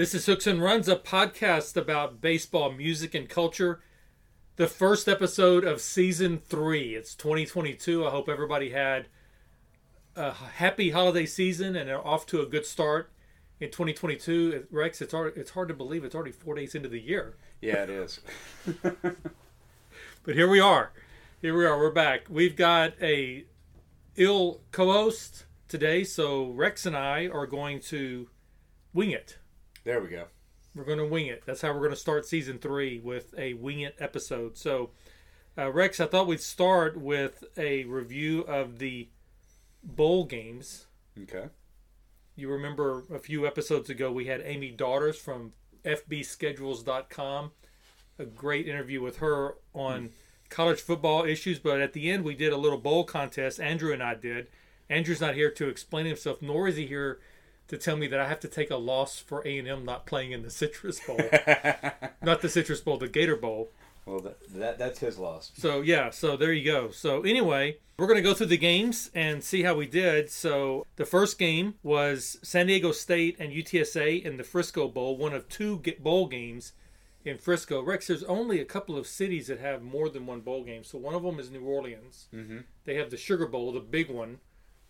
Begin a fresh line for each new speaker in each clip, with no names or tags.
This is Hooks and Runs, a podcast about baseball, music, and culture. The first episode of season three. It's 2022. I hope everybody had a happy holiday season and are off to a good start in 2022. Rex, it's hard, it's hard to believe it's already four days into the year.
Yeah, it is.
But here we are. Here we are. We're back. We've got a ill co-host today, so Rex and I are going to wing it.
There we go.
We're going to wing it. That's how we're going to start season three with a wing it episode. So, uh, Rex, I thought we'd start with a review of the bowl games.
Okay.
You remember a few episodes ago we had Amy Daughters from FBschedules.com, a great interview with her on college football issues. But at the end, we did a little bowl contest. Andrew and I did. Andrew's not here to explain himself, nor is he here to tell me that I have to take a loss for A and M not playing in the Citrus Bowl, not the Citrus Bowl, the Gator Bowl.
Well, that, that that's his loss.
So yeah, so there you go. So anyway, we're gonna go through the games and see how we did. So the first game was San Diego State and UTSA in the Frisco Bowl, one of two bowl games in Frisco. Rex, there's only a couple of cities that have more than one bowl game. So one of them is New Orleans.
Mm-hmm.
They have the Sugar Bowl, the big one,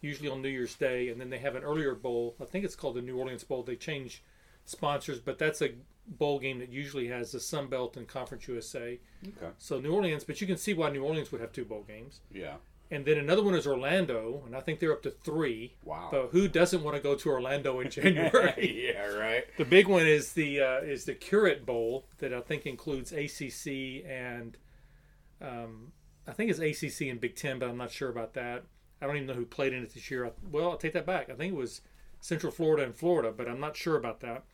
usually on New Year's Day, and then they have an earlier bowl. I think it's called the New Orleans Bowl. They change sponsors, but that's a bowl game that usually has the Sun Belt and Conference USA.
Okay.
So New Orleans, but you can see why New Orleans would have two bowl games.
Yeah.
And then another one is Orlando, and I think they're up to three.
Wow.
But who doesn't want to go to Orlando in January?
yeah. Right.
the big one is the uh, is the Curate Bowl that I think includes ACC and um, I think it's ACC and Big Ten, but I'm not sure about that. I don't even know who played in it this year. Well, I'll take that back. I think it was Central Florida and Florida, but I'm not sure about that.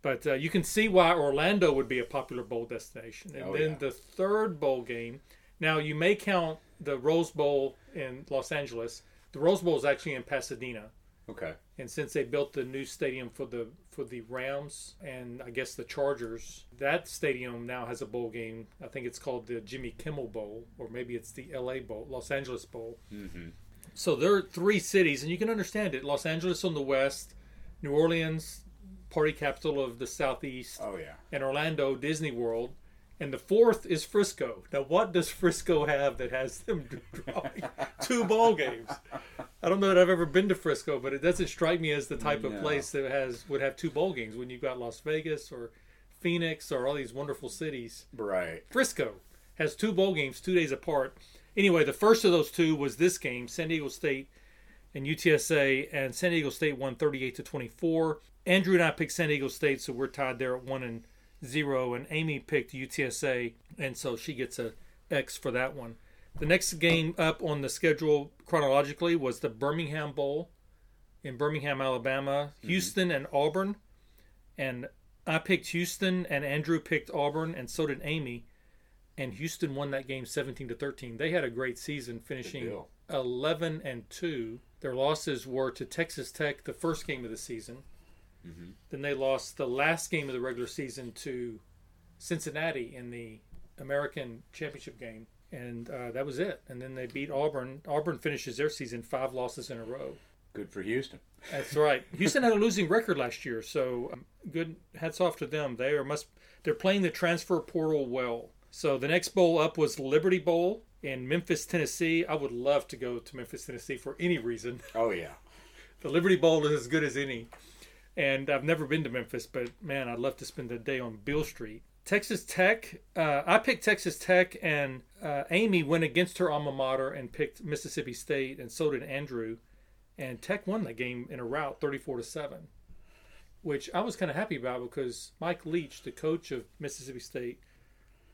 But uh, you can see why Orlando would be a popular bowl destination. And
Oh,
then
yeah.
the third bowl game. Now you may count the Rose Bowl in Los Angeles. The Rose Bowl is actually in Pasadena,
Okay.
and since they built the new stadium for the for the Rams and I guess the Chargers, that stadium now has a bowl game. I think it's called the Jimmy Kimmel Bowl, or maybe it's the L.A. Bowl, Los Angeles Bowl.
Mm-hmm.
So there are three cities, and you can understand it. Los Angeles on the west, New Orleans, party capital of the southeast,
Oh yeah.
and Orlando, Disney World. And the fourth is Frisco. Now, what does Frisco have that has them drawing two ball games? I don't know that I've ever been to Frisco, but it doesn't strike me as the type of place that has would have two bowl games when you've got Las Vegas or Phoenix or all these wonderful cities.
Right.
Frisco has two bowl games two days apart. Anyway, the first of those two was this game, San Diego State and UTSA, and San Diego State won 38 to 24. Andrew and I picked San Diego State, so we're tied there at one and zero, and Amy picked UTSA, and so she gets a X for that one. The next game up on the schedule chronologically was the Birmingham Bowl in Birmingham, Alabama, mm-hmm. Houston and Auburn, and I picked Houston, and Andrew picked Auburn, and so did Amy and Houston won that game 17 to 13. They had a great season, finishing 11 and 2. Their losses were to Texas Tech the first game of the season.
Mhm.
Then they lost the last game of the regular season to Cincinnati in the American Championship game, and uh, that was it. And then they beat Auburn. Auburn finishes their season five losses in a row.
Good for Houston.
That's right. Houston had a losing record last year, so um, good. Hats off to them. They are must. They're playing the transfer portal well. So the next bowl up was Liberty Bowl in Memphis, Tennessee. I would love to go to Memphis, Tennessee for any reason.
Oh yeah.
The Liberty Bowl is as good as any. And I've never been to Memphis, but man, I'd love to spend a day on Beale Street. Texas Tech. Uh, I picked Texas Tech, and uh, Amy went against her alma mater and picked Mississippi State, and so did Andrew. And Tech won that game in a rout, thirty-four to seven, which I was kind of happy about because Mike Leach, the coach of Mississippi State,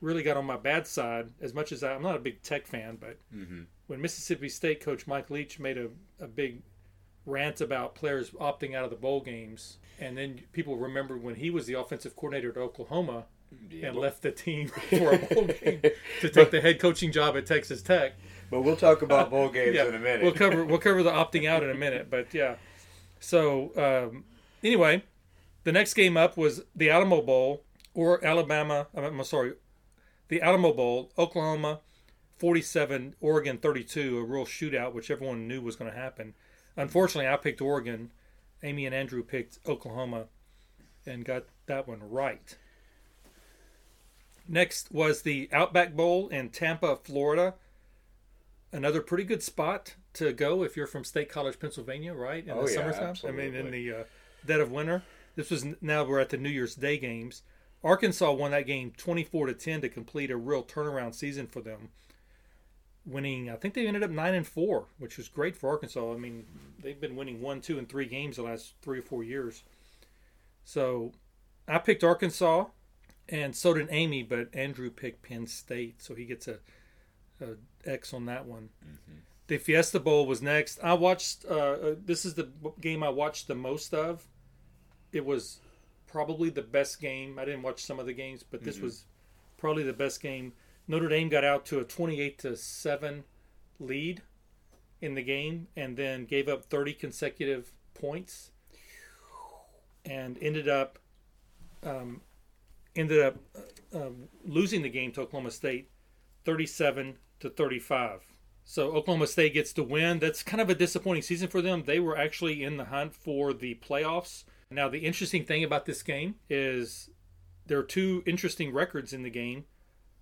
really got on my bad side. As much as I, I'm not a big Tech fan, but
Mm-hmm.
when Mississippi State coach Mike Leach made a, a big rant about players opting out of the bowl games, and then people remembered when he was the offensive coordinator at Oklahoma
Yeah,
and
but,
left the team for a bowl game to take the head coaching job at Texas Tech.
but we'll talk about bowl games
Yeah,
in a minute.
we'll cover we'll cover the opting out in a minute, but yeah. So um, anyway, the next game up was the Alamo Bowl or Alabama. I'm sorry, the Alamo Bowl, Oklahoma, 47, Oregon 32, a real shootout, which everyone knew was going to happen. Unfortunately, I picked Oregon. Amy and Andrew picked Oklahoma. and got that one right. Next was the Outback Bowl in Tampa, Florida. Another pretty good spot to go if you're from State College, Pennsylvania, right? In
Oh,
the
yeah,
summertime. I mean, in the uh, dead of winter. This was now we're at the New Year's Day games. Arkansas won that game 24 to 10 to complete a real turnaround season for them. Winning, I think they ended up nine and four, which was great for Arkansas. I mean, they've been winning one, two, and three games the last three or four years. So, I picked Arkansas, and so did Amy, but Andrew picked Penn State, so he gets a, a X on that one. The Fiesta Bowl was next. I watched. Uh, uh, this is the game I watched the most of. It was probably the best game. I didn't watch some of the games, but this was probably the best game. Notre Dame got out to a twenty-eight to seven lead in the game, and then gave up thirty consecutive points, and ended up um, ended up uh, um, losing the game to Oklahoma State, thirty-seven to thirty-five. So Oklahoma State gets to win. That's kind of a disappointing season for them. They were actually in the hunt for the playoffs. Now, the interesting thing about this game is there are two interesting records in the game.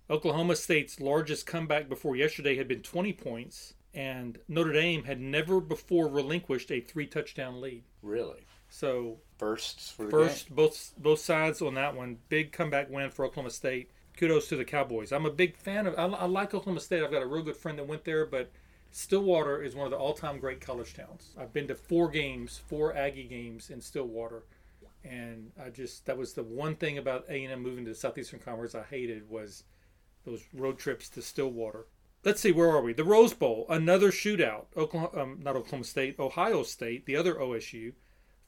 Oklahoma State's largest comeback before yesterday had been 20 points, and Notre Dame had never before relinquished a three touchdown lead.
Really?
So
Firsts for the
First, both both sides on that one. Big comeback win for Oklahoma State. Kudos to the Cowboys. I'm a big fan of. I, I like Oklahoma State. I've got a real good friend that went there, but Stillwater is one of the all-time great college towns. I've been to four games, four Aggie games in Stillwater, and I just that was the one thing about A&M moving to Southeastern Conference I hated was those road trips to Stillwater. Let's see, where are we? The Rose Bowl, another shootout. Oklahoma, um, not Oklahoma State, Ohio State, the other OSU,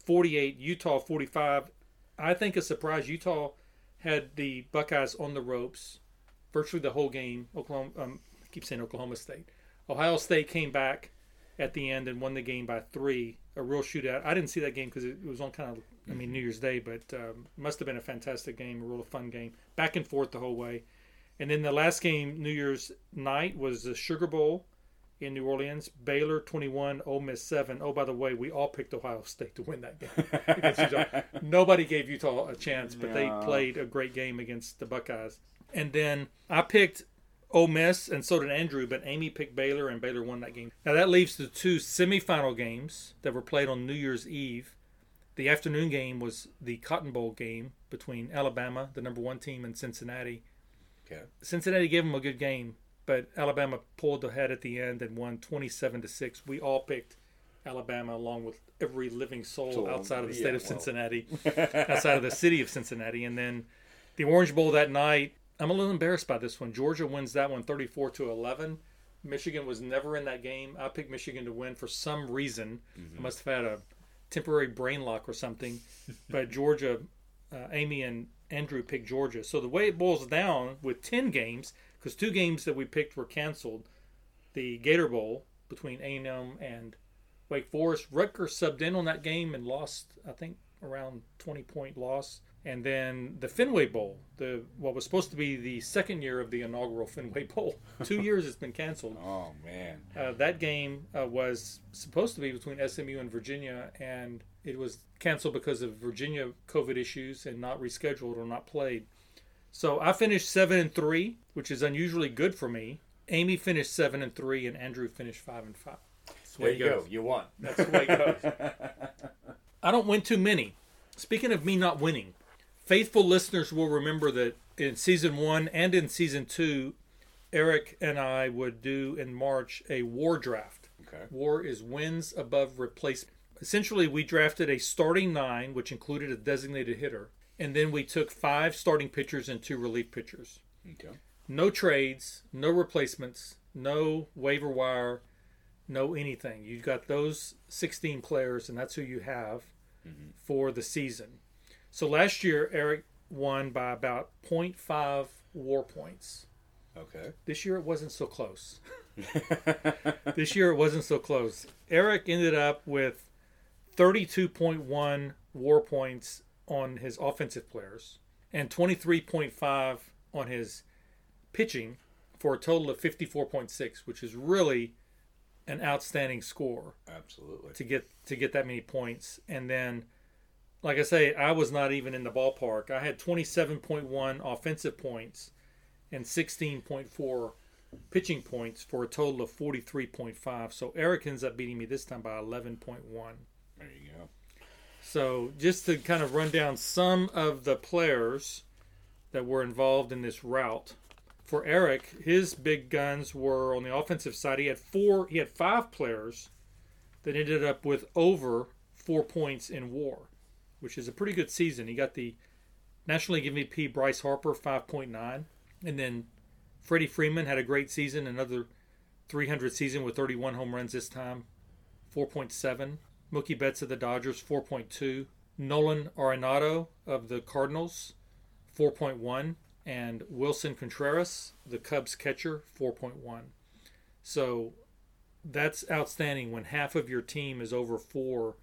48, Utah 45. I think a surprise. Utah had the Buckeyes on the ropes virtually the whole game. Oklahoma, um, I keep saying Oklahoma State. Ohio State came back at the end and won the game by three. A real shootout. I didn't see that game because it, it was on kind of, I mean, New Year's Day, but um, must have been a fantastic game, a real fun game, back and forth the whole way. And then the last game, New Year's night, was the Sugar Bowl in New Orleans. Baylor 21, Ole Miss 7. Oh, by the way, we all picked Ohio State to win that game. Nobody gave Utah a chance, but they played a great game against the Buckeyes. And then I picked Ole Miss, and so did Andrew, but Amy picked Baylor, and Baylor won that game. Now that leaves the two semifinal games that were played on New Year's Eve. The afternoon game was the Cotton Bowl game between Alabama, the number one team, and Cincinnati.
Okay.
Cincinnati gave them a good game, but Alabama pulled ahead at the end and won 27 to 6. We all picked Alabama along with every living soul
Soul,
outside of the
yeah,
state of
well.
Cincinnati, outside of the city of Cincinnati. And then the Orange Bowl that night, I'm a little embarrassed by this one. Georgia wins that one 34 to 11. Michigan was never in that game. I picked Michigan to win for some reason. I must have had a temporary brain lock or something. but Georgia, uh, Amy and Andrew picked Georgia. So the way it boils down with 10 games, because two games that we picked were canceled, the Gator Bowl between A&M and Wake Forest. Rutgers subbed in on that game and lost, I think, around 20 point loss. And then the Fenway Bowl, the what was supposed to be the second year of the inaugural Fenway Bowl. Two years it's been canceled.
Oh man.
Uh, that game uh, was supposed to be between SMU and Virginia, and it was canceled because of Virginia COVID issues and not rescheduled or not played. So I finished seven and three, which is unusually good for me. Amy finished seven and three, and Andrew finished five and five. That's the way
There you
goes.
go. You won.
That's the way it goes. I don't win too many. Speaking of me not winning, faithful listeners will remember that in season one and in season two, Eric and I would do in March a war draft.
Okay.
War is wins above replacement. Essentially, we drafted a starting nine, which included a designated hitter, and then we took five starting pitchers and two relief pitchers.
Okay.
No trades, no replacements, no waiver wire, no anything. You've got those 16 players, and that's who you have mm-hmm. for the season. So last year, Eric won by about 0.5 war points.
Okay.
This year, it wasn't so close. this year, it wasn't so close. Eric ended up with 32.1 war points on his offensive players and 23.5 on his pitching for a total of 54.6, which is really an outstanding score
Absolutely.
to get to get that many points. And then like I say, I was not even in the ballpark. I had 27.1 offensive points and 16.4 pitching points for a total of 43.5. So Eric ends up beating me this time by 11.1.
There you go.
So just to kind of run down some of the players that were involved in this route. For Eric, his big guns were on the offensive side. He had four, he had five players that ended up with over four points in WAR, which is a pretty good season. He got the National League MVP Bryce Harper 5.9, and then Freddie Freeman had a great season, another 300 season with 31 home runs this time, 4.7. Mookie Betts of the Dodgers 4.2. Nolan Arenado of the Cardinals 4.1 and Willson Contreras, the Cubs catcher, 4.1. So that's outstanding when half of your team is over four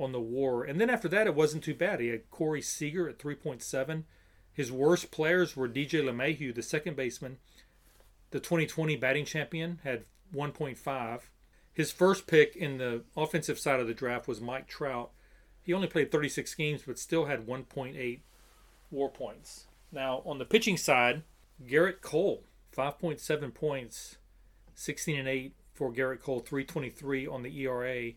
on the war. And then after that, it wasn't too bad. He had Corey Seager at 3.7. His worst players were DJ LeMahieu, the second baseman, the 2020 batting champion, had 1.5. His first pick in the offensive side of the draft was Mike Trout. He only played 36 games, but still had 1.8 war points. Now, on the pitching side, Gerrit Cole, 5.7 points, 16 and 8 for Gerrit Cole, 323 on the ERA.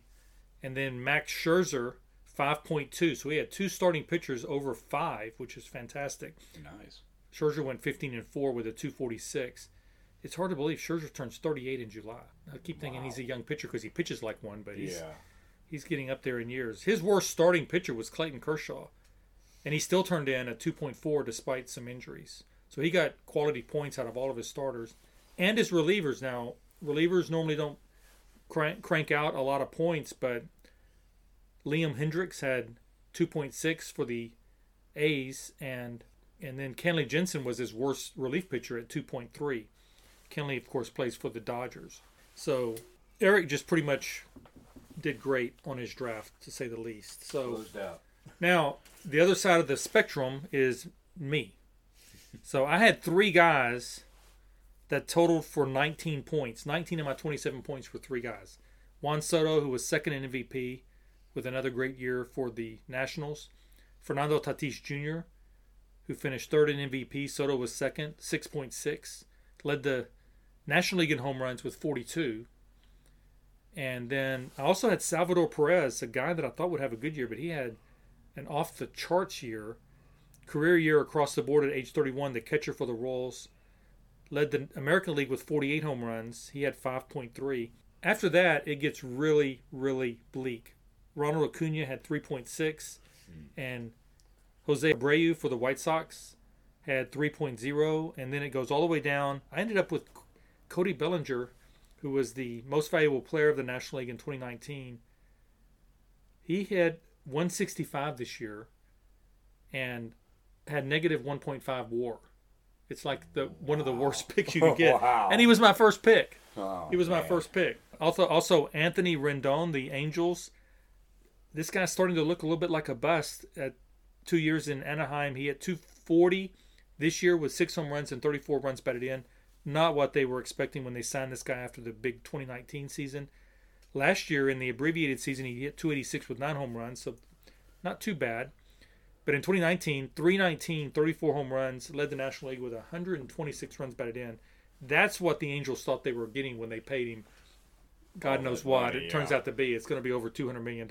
And then Max Scherzer, 5.2. So he had two starting pitchers over five, which is fantastic.
Nice.
Scherzer went 15 and 4 with a 246. It's hard to believe Scherzer turns 38 in July. I keep thinking
Wow.
he's a young pitcher because he pitches like one, but he's
Yeah.
he's getting up there in years. His worst starting pitcher was Clayton Kershaw, and he still turned in a 2.4 despite some injuries. So he got quality points out of all of his starters and his relievers. Now, relievers normally don't crank, crank out a lot of points, but Liam Hendriks had 2.6 for the A's, and and then Kenley Jansen was his worst relief pitcher at 2.3. Kenley, of course, plays for the Dodgers. So Eric just pretty much did great on his draft, to say the least. So
Closed out.
now the other side of the spectrum is me. So I had three guys that totaled for 19 points. 19 of my 27 points were three guys. Juan Soto, who was second in MVP with another great year for the Nationals. Fernando Tatis Jr., who finished third in MVP. Soto was second, 6.6. Led the National League in home runs with 42. And then I also had Salvador Perez, a guy that I thought would have a good year, but he had an off the charts year. Career year across the board at age 31, the catcher for the Royals. Led the American League with 48 home runs. He had 5.3. After that, it gets really, really bleak. Ronald Acuna had 3.6, hmm. and Jose Abreu for the White Sox had 3.0, and then it goes all the way down. I ended up with Cody Bellinger, who was the most valuable player of the National League in 2019. He had 165 this year and had negative 1.5 WAR. It's like the one of the worst picks you could get,
Wow.
and he was my first pick.
Oh,
He was my first pick. Also, also Anthony Rendon, the Angels. This guy's starting to look a little bit like a bust. At two years in Anaheim, he had 240 this year with six home runs and 34 runs batted in. Not what they were expecting when they signed this guy after the big 2019 season. Last year in the abbreviated season, he hit 286 with nine home runs, so not too bad. But in 2019, 319, 34 home runs, led the National League with 126 runs batted in. That's what the Angels thought they were getting when they paid him. God knows what.
money,
it turns
yeah.
out to be. It's going to be over $200 million.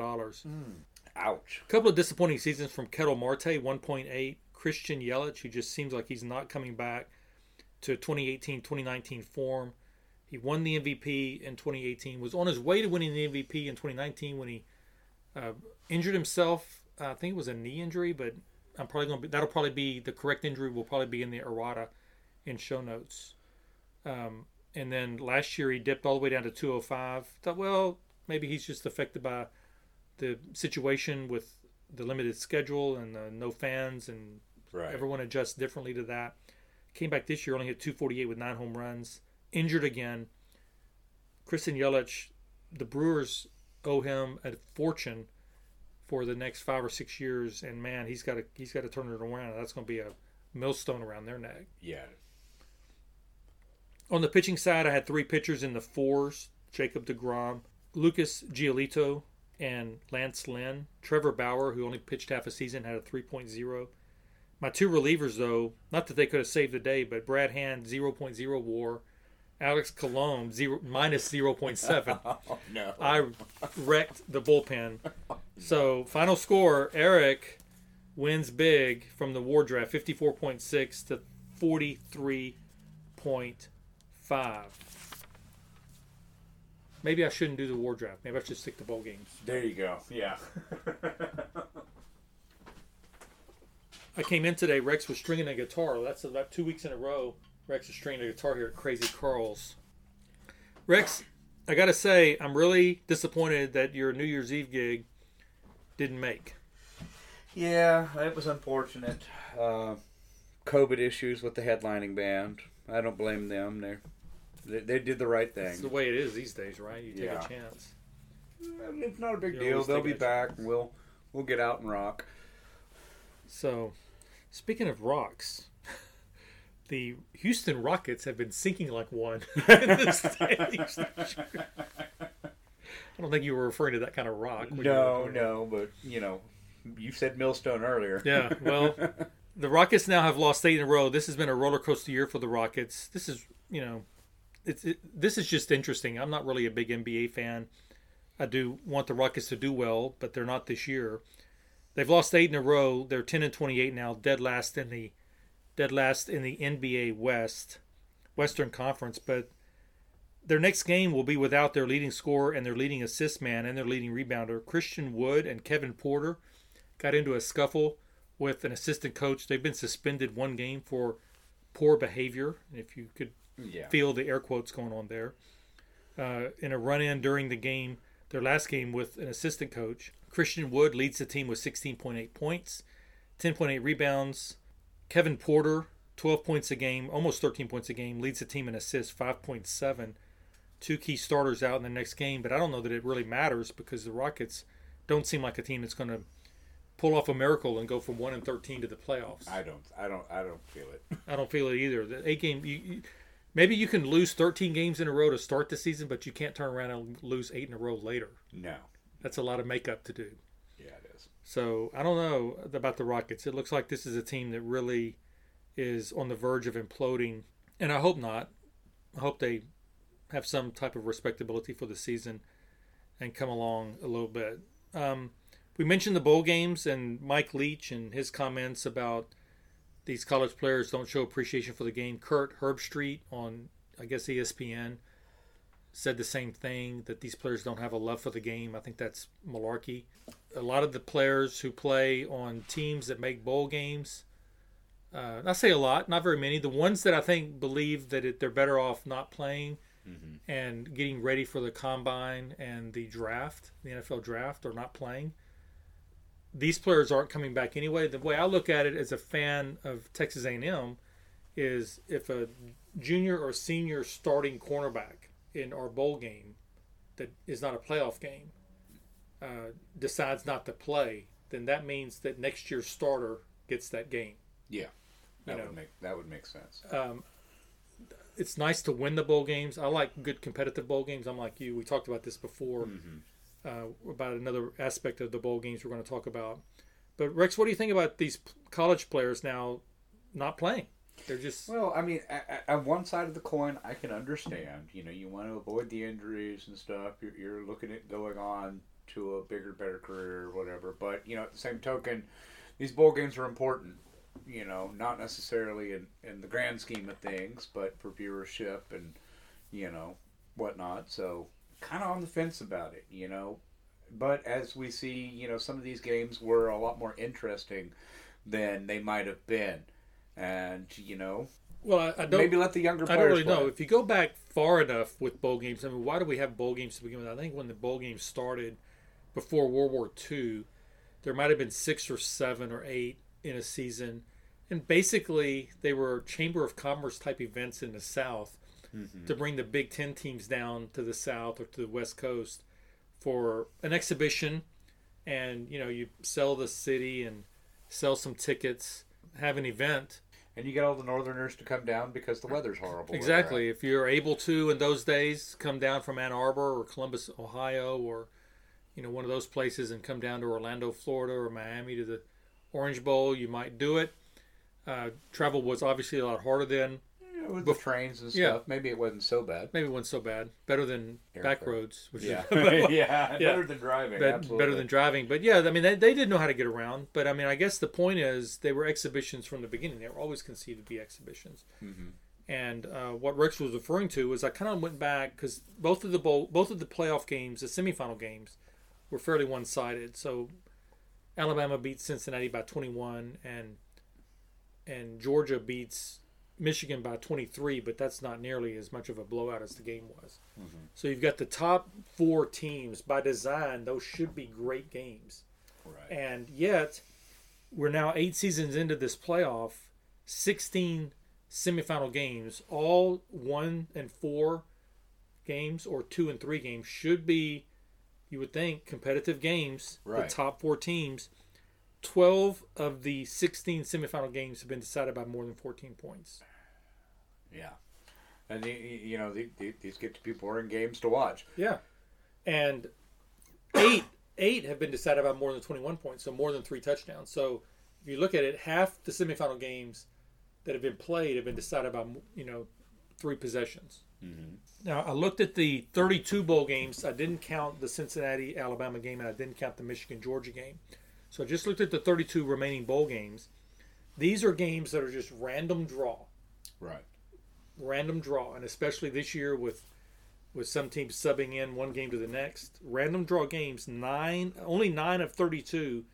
Ouch.
A couple of disappointing seasons from Ketel Marte, 1.8. Christian Yelich, who just seems like he's not coming back to 2018 2019 form. He won the MVP in 2018, was on his way to winning the MVP in 2019 when he uh, injured himself. Uh, I think it was a knee injury, but I'm probably going to be that'll probably be the correct injury will probably be in the errata in show notes. Um, and then last year he dipped all the way down to 205. Thought, well, maybe he's just affected by the situation with the limited schedule and uh, no fans and
Right.
everyone adjusts differently to that. Came back this year, only hit 248 with nine home runs. Injured again. Christian Yelich, the Brewers owe him a fortune for the next five or six years, and man, he's got to he's got to turn it around. That's going to be a millstone around their neck.
Yeah.
On the pitching side, I had three pitchers in the fours: Jacob Degrom, Lucas Giolito, and Lance Lynn. Trevor Bauer, who only pitched half a season, had a 3.0. My two relievers, though, not that they could have saved the day, but Brad Hand 0.0 WAR, Alex Colomé zero minus 0.7.
Oh no.
I wrecked the bullpen. So final score: Eric wins big from the war draft, 54.6 to 43.5. Maybe I shouldn't do the war draft. Maybe I should stick to bowl games.
there you go. Yeah.
I came in today. Rex was stringing a guitar. That's about two weeks in a row. Rex is stringing a guitar here at Crazy Carl's. Rex, I gotta say, I'm really disappointed that your New Year's Eve gig didn't make.
yeah, it was unfortunate. Uh, COVID issues with the headlining band. I don't blame them. They're, they they did the right thing.
It's the way it is these days, right? You take
Yeah.
a chance.
It's not a big
You're
deal.
always
They'll
taking
be
a
back. and We'll we'll get out and rock.
So, speaking of rocks, the Houston Rockets have been sinking like one in this year. I don't think you were referring to that kind of rock. when you
No, no, but you know, you said millstone earlier.
Yeah, well, the Rockets now have lost eight in a row. This has been a roller coaster year for the Rockets. This is, you know, it's it, this is just interesting. I'm not really a big NBA fan. I do want the Rockets to do well, but they're not this year. They've lost eight in a row. They're 10 and 28 now, dead last in the dead last in the NBA West, Western Conference. But their next game will be without their leading scorer and their leading assist man and their leading rebounder. Christian Wood and Kevin Porter got into a scuffle with an assistant coach. They've been suspended one game for poor behavior. If you could
yeah.
feel the air quotes going on there. Uh, in a run in during the game, their last game with an assistant coach, Christian Wood leads the team with 16.8 points, 10.8 rebounds. Kevin Porter, 12 points a game, almost 13 points a game, leads the team in assists, 5.7. Two key starters out in the next game, but I don't know that it really matters because the Rockets don't seem like a team that's going to pull off a miracle and go from 1 and 13 to the playoffs.
I don't. I don't. I don't feel it.
I don't feel it either. The eight game, you, you, maybe you can lose 13 games in a row to start the season, but you can't turn around and lose eight in a row later.
No.
That's a lot of makeup to do.
Yeah, it is.
So I don't know about the Rockets. It looks like this is a team that really is on the verge of imploding, and I hope not. I hope they have some type of respectability for the season and come along a little bit. Um, we mentioned the bowl games and Mike Leach and his comments about these college players don't show appreciation for the game. Kirk Herbstreit on I guess ESPN said the same thing that these players don't have a love for the game. I think that's malarkey. A lot of the players who play on teams that make bowl games, uh, I say a lot, not very many. The ones that I think believe that it, they're better off not playing and getting ready for the combine and the draft, the NFL draft, or not playing. These players aren't coming back anyway. The way I look at it as a fan of Texas A&M is if a junior or senior starting cornerback in our bowl game that is not a playoff game uh, decides not to play, then that means that next year's starter gets that game.
Yeah. That
You know.
would make that would make sense.
Um, it's nice to win the bowl games. I like good competitive bowl games. I'm like you. We talked about this before uh, about another aspect of the bowl games we're going to talk about. But Rex, what do you think about these college players now not playing? They're just
Well, I mean, on one side of the coin, I can understand. You know, you want to avoid the injuries and stuff. You're, you're looking at going on to a bigger, better career or whatever. But you know, at the same token, these bowl games are important. You know, not necessarily in in the grand scheme of things, but for viewership and you know whatnot. So, kind of on the fence about it. You know, but as we see, you know, some of these games were a lot more interesting than they might have been. And you know,
well, I, I don't.
maybe let the younger
I
players
don't really
play.
know. If you go back far enough with bowl games, I mean, why do we have bowl games to begin with? I think when the bowl games started before World War II, there might have been six or seven or eight in a season. And basically, they were Chamber of Commerce type events in the South to bring the Big Ten teams down to the South or to the West Coast for an exhibition. And, you know, you sell the city and sell some tickets, have an event.
And you get all the Northerners to come down because the weather's horrible.
Exactly. If you're able to in those days come down from Ann Arbor or Columbus, Ohio, or you know, one of those places and come down to Orlando, Florida, or Miami to the Orange Bowl, you might do it. Uh, travel was obviously a lot harder then.
Yeah, with the trains and stuff,
Yeah.
maybe it wasn't so bad.
Maybe it wasn't so bad. Better than back roads, which
Yeah,
is
yeah, better than driving.
bet-
absolutely.
better than driving. But yeah, I mean, they, they did know how to get around. But I mean, I guess the point is they were exhibitions from the beginning. They were always conceived to be exhibitions.
Mm-hmm.
And uh, what Rex was referring to was I kind of went back because both of the bowl, both of the playoff games, the semifinal games, were fairly one-sided. So Alabama beats Cincinnati by 21, and and Georgia beats Michigan by 23, but that's not nearly as much of a blowout as the game was. Mm-hmm. So you've got the top four teams by design; those should be great games.
Right.
And yet, we're now eight seasons into this playoff, 16 semifinal games, all one and four games or two and three games should be, you would think, competitive games.
Right.
The top four teams. 12 of the 16 semifinal games have been decided by more than 14 points.
Yeah, and the, you know the, the, these get to be boring games to watch.
Yeah. And eight eight have been decided by more than 21 points, so more than three touchdowns. So if you look at it, half the semifinal games that have been played have been decided by, you know, three possessions. Mm-hmm. Now, I looked at the 32 bowl games. I didn't count the Cincinnati Alabama game, and I didn't count the Michigan Georgia game. So I just looked at the 32 remaining bowl games. These are games that are just random draw
Right.
Random draw, and especially this year with with some teams subbing in one game to the next, random draw games. Nine, only nine of thirty-two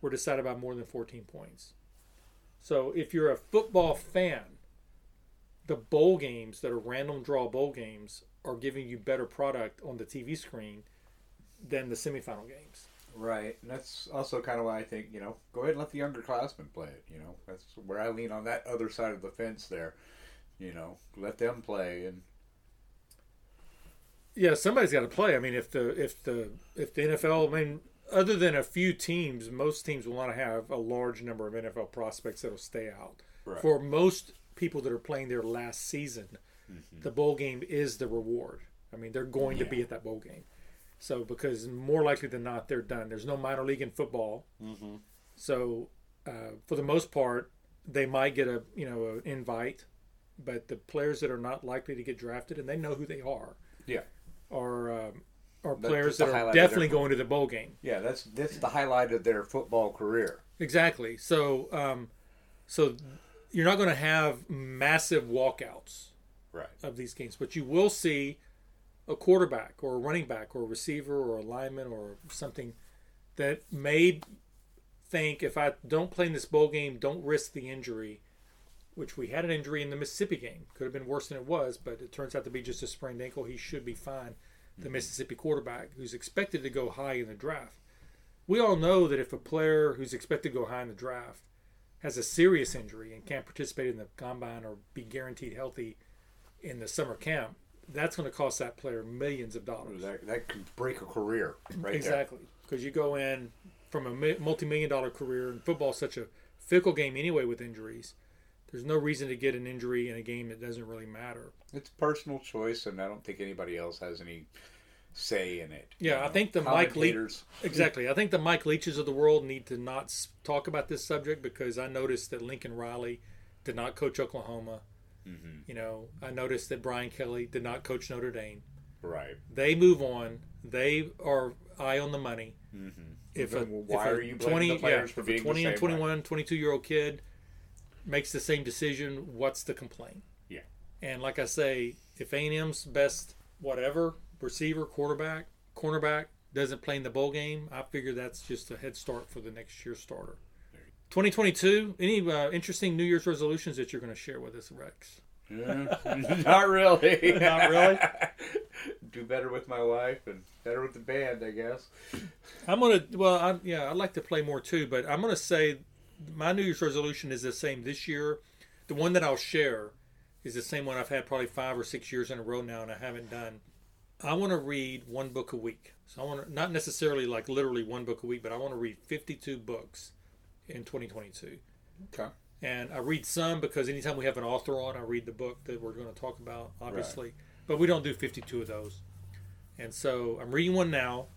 were decided by more than fourteen points. So if you're a football fan, the bowl games that are random draw bowl games are giving you better product on the TV screen than the semifinal games.
Right, and that's also kind of why I think you know go ahead and let the younger classmen play it. You know, that's where I lean on that other side of the fence there. You know, let them play, and
Yeah, somebody's got to play. I mean, if the if the if the NFL, I mean, other than a few teams, most teams will not have a large number of NFL prospects that'll stay out.
Right.
For most people that are playing their last season,
Mm-hmm.
the bowl game is the reward. I mean, they're going to be at that bowl game. So because more likely than not, they're done. There's no minor league in football.
Mm-hmm.
So uh, for the most part, they might get a you know an invite, but the players that are not likely to get drafted and they know who they are
yeah,
are um, are
That's
players that are definitely going to the bowl game.
yeah, that's that's the highlight of their football career.
Exactly. So um, so you're not going to have massive walkouts
Right.
of these games, but you will see a quarterback or a running back or a receiver or a lineman or something that may think if I don't play in this bowl game, don't risk the injury. Which we had an injury in the Mississippi game. Could have been worse than it was, but it turns out to be just a sprained ankle. He should be fine. The hmm. Mississippi quarterback, who's expected to go high in the draft. We all know that if a player who's expected to go high in the draft has a serious injury and can't participate in the combine or be guaranteed healthy in the summer camp, that's going to cost that player millions of dollars.
That that can break a career right
Exactly, because you go in from a mi- multi-million dollar career, and football's such a fickle game anyway with injuries. There's no reason to get an injury in a game that doesn't really matter.
It's personal choice, and I don't think anybody else has any say in it.
Yeah,
You
I think the Mike Lee-
commentators-
Exactly. I think the Mike Leaches of the world need to not talk about this subject because I noticed that Lincoln Riley did not coach Oklahoma.
Mhm.
You know, I noticed that Brian Kelly did not coach Notre Dame.
Right.
They move on. They are eye on the money.
Mm-hmm.
If a,
why
if a
are you blaming the players
yeah,
for
if a
the
20 and
same way?
21, 22 year old kid makes the same decision, what's the complaint?
Yeah.
And like I say, if A&M's best whatever receiver, quarterback, cornerback doesn't play in the bowl game, I figure that's just a head start for the next year's starter. 2022. Any uh, interesting New Year's resolutions that you're going to share with us, Rex?
Yeah. Not really.
Not really?
Do better with my wife and better with the band, I guess.
I'm gonna. Well, I'm, yeah, I'd like to play more too, but I'm gonna say my New Year's resolution is the same this year. The one that I'll share is the same one I've had probably five or six years in a row now, and I haven't done. I want to read one book a week. So I want to not necessarily like literally one book a week, but I want to read 52 books in 2022.
Okay.
And I read some because anytime we have an author on, I read the book that we're going to talk about, obviously. Right. But we don't do 52 of those. And so I'm reading one now.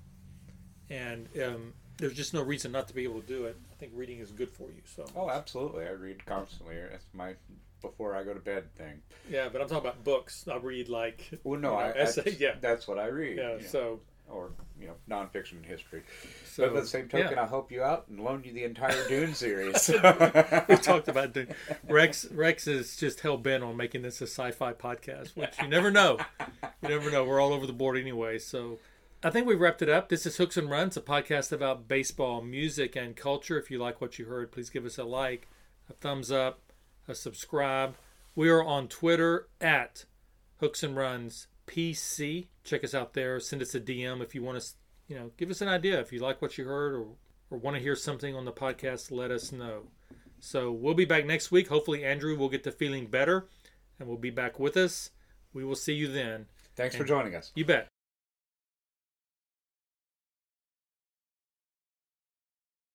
and um, there's just no reason not to be able to do it. I think reading is good for you. So
Oh, absolutely. I read constantly. It's my before I go to bed thing.
yeah, but I'm talking about books. I read like
Well, no,
you know,
I
essay.
that's,
Yeah,
that's what I read.
yeah.
you know,
So
or you know, nonfiction and history.
so
but by the same token,
yeah.
I'll help you out and loan you the entire Dune series.
we talked about Dune. Rex. Rex is just hell bent on making this a sci-fi podcast, which you never know. You never know. We're all over the board anyway. So I think we wrapped it up. This is Hooks and Runs, a podcast about baseball, music, and culture. If you like what you heard, please give us a like, a thumbs up, a subscribe. We are on Twitter at Hooks and Runs PC. Check us out there. Send us a DM if you want to, you know, give us an idea. If you like what you heard or, or want to hear something on the podcast, let us know. So we'll be back next week. Hopefully, Andrew will get to feeling better and will be back with us. We will see you then.
Thanks for joining us.
You bet.